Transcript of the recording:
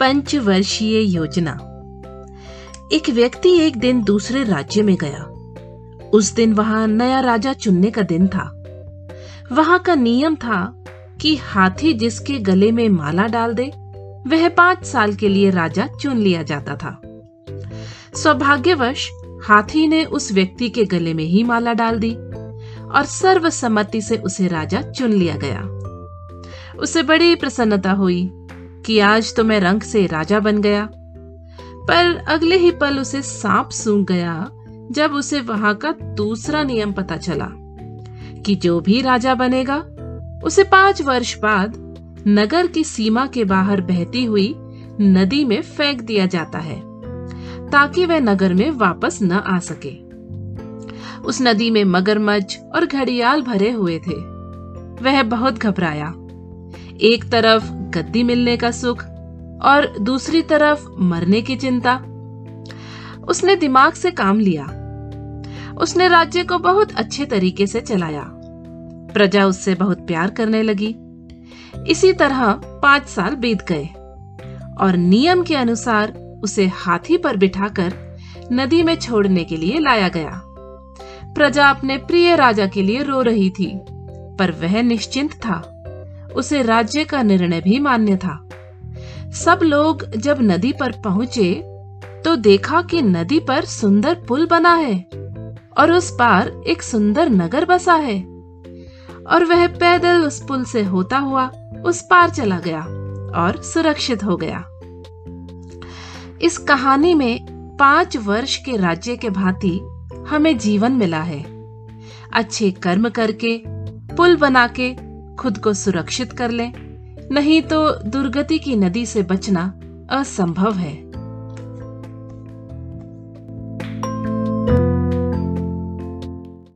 पंचवर्षीय योजना। एक व्यक्ति एक दिन दूसरे राज्य में गया। उस दिन वहाँ नया राजा चुनने का दिन था। वहाँ का नियम था कि हाथी जिसके गले में माला डाल दे, वह पाँच साल के लिए राजा चुन लिया जाता था। सौभाग्यवश, हाथी ने उस व्यक्ति के गले में ही माला डाल दी और सर्वसम्मति से उसे राजा चुन लिया गया। उसे बड़ी प्रसन्नता हुई कि आज तो मैं रंग से राजा बन गया। पर अगले ही पल उसे सांप सूंघ गया, जब उसे वहाँ का दूसरा नियम पता चला कि जो भी राजा बनेगा, उसे पाँच वर्ष बाद नगर की सीमा के बाहर बहती हुई नदी में फेंक दिया जाता है, ताकि वह नगर में वापस न आ सके। उस नदी में मगरमच्छ और घड़ियाल भरे हुए थे। वह बहुत घबराया। एक तरफ़ गद्दी मिलने का सुख और दूसरी तरफ़ मरने की चिंता। उसने दिमाग से काम लिया। उसने राज्य को बहुत अच्छे तरीके से चलाया। प्रजा उससे बहुत प्यार करने लगी। इसी तरह पाँच साल बीत गए और नियम के अनुसार उसे हाथी पर बिठाकर नदी में छोड़ने के लिए लाया गया। प्रजा अपने प्रिय राजा के लिए रो रही थी, पर वह निश्चिंत था। उसे राज्य का निर्णय भी मान्य था। सब लोग जब नदी पर पहुँचे तो देखा कि नदी पर सुंदर पुल बना है और उस पार एक सुंदर नगर बसा है और वह पैदल उस पुल से होता हुआ उस पार चला गया और सुरक्षित हो गया। इस कहानी में पाँच वर्ष के राज्य के भांति हमें जीवन मिला है। अच्छे कर्म करके, पुल बना के खुद को सुरक्षित कर लें। नहीं तो दुर्गति की नदी से बचना असंभव है।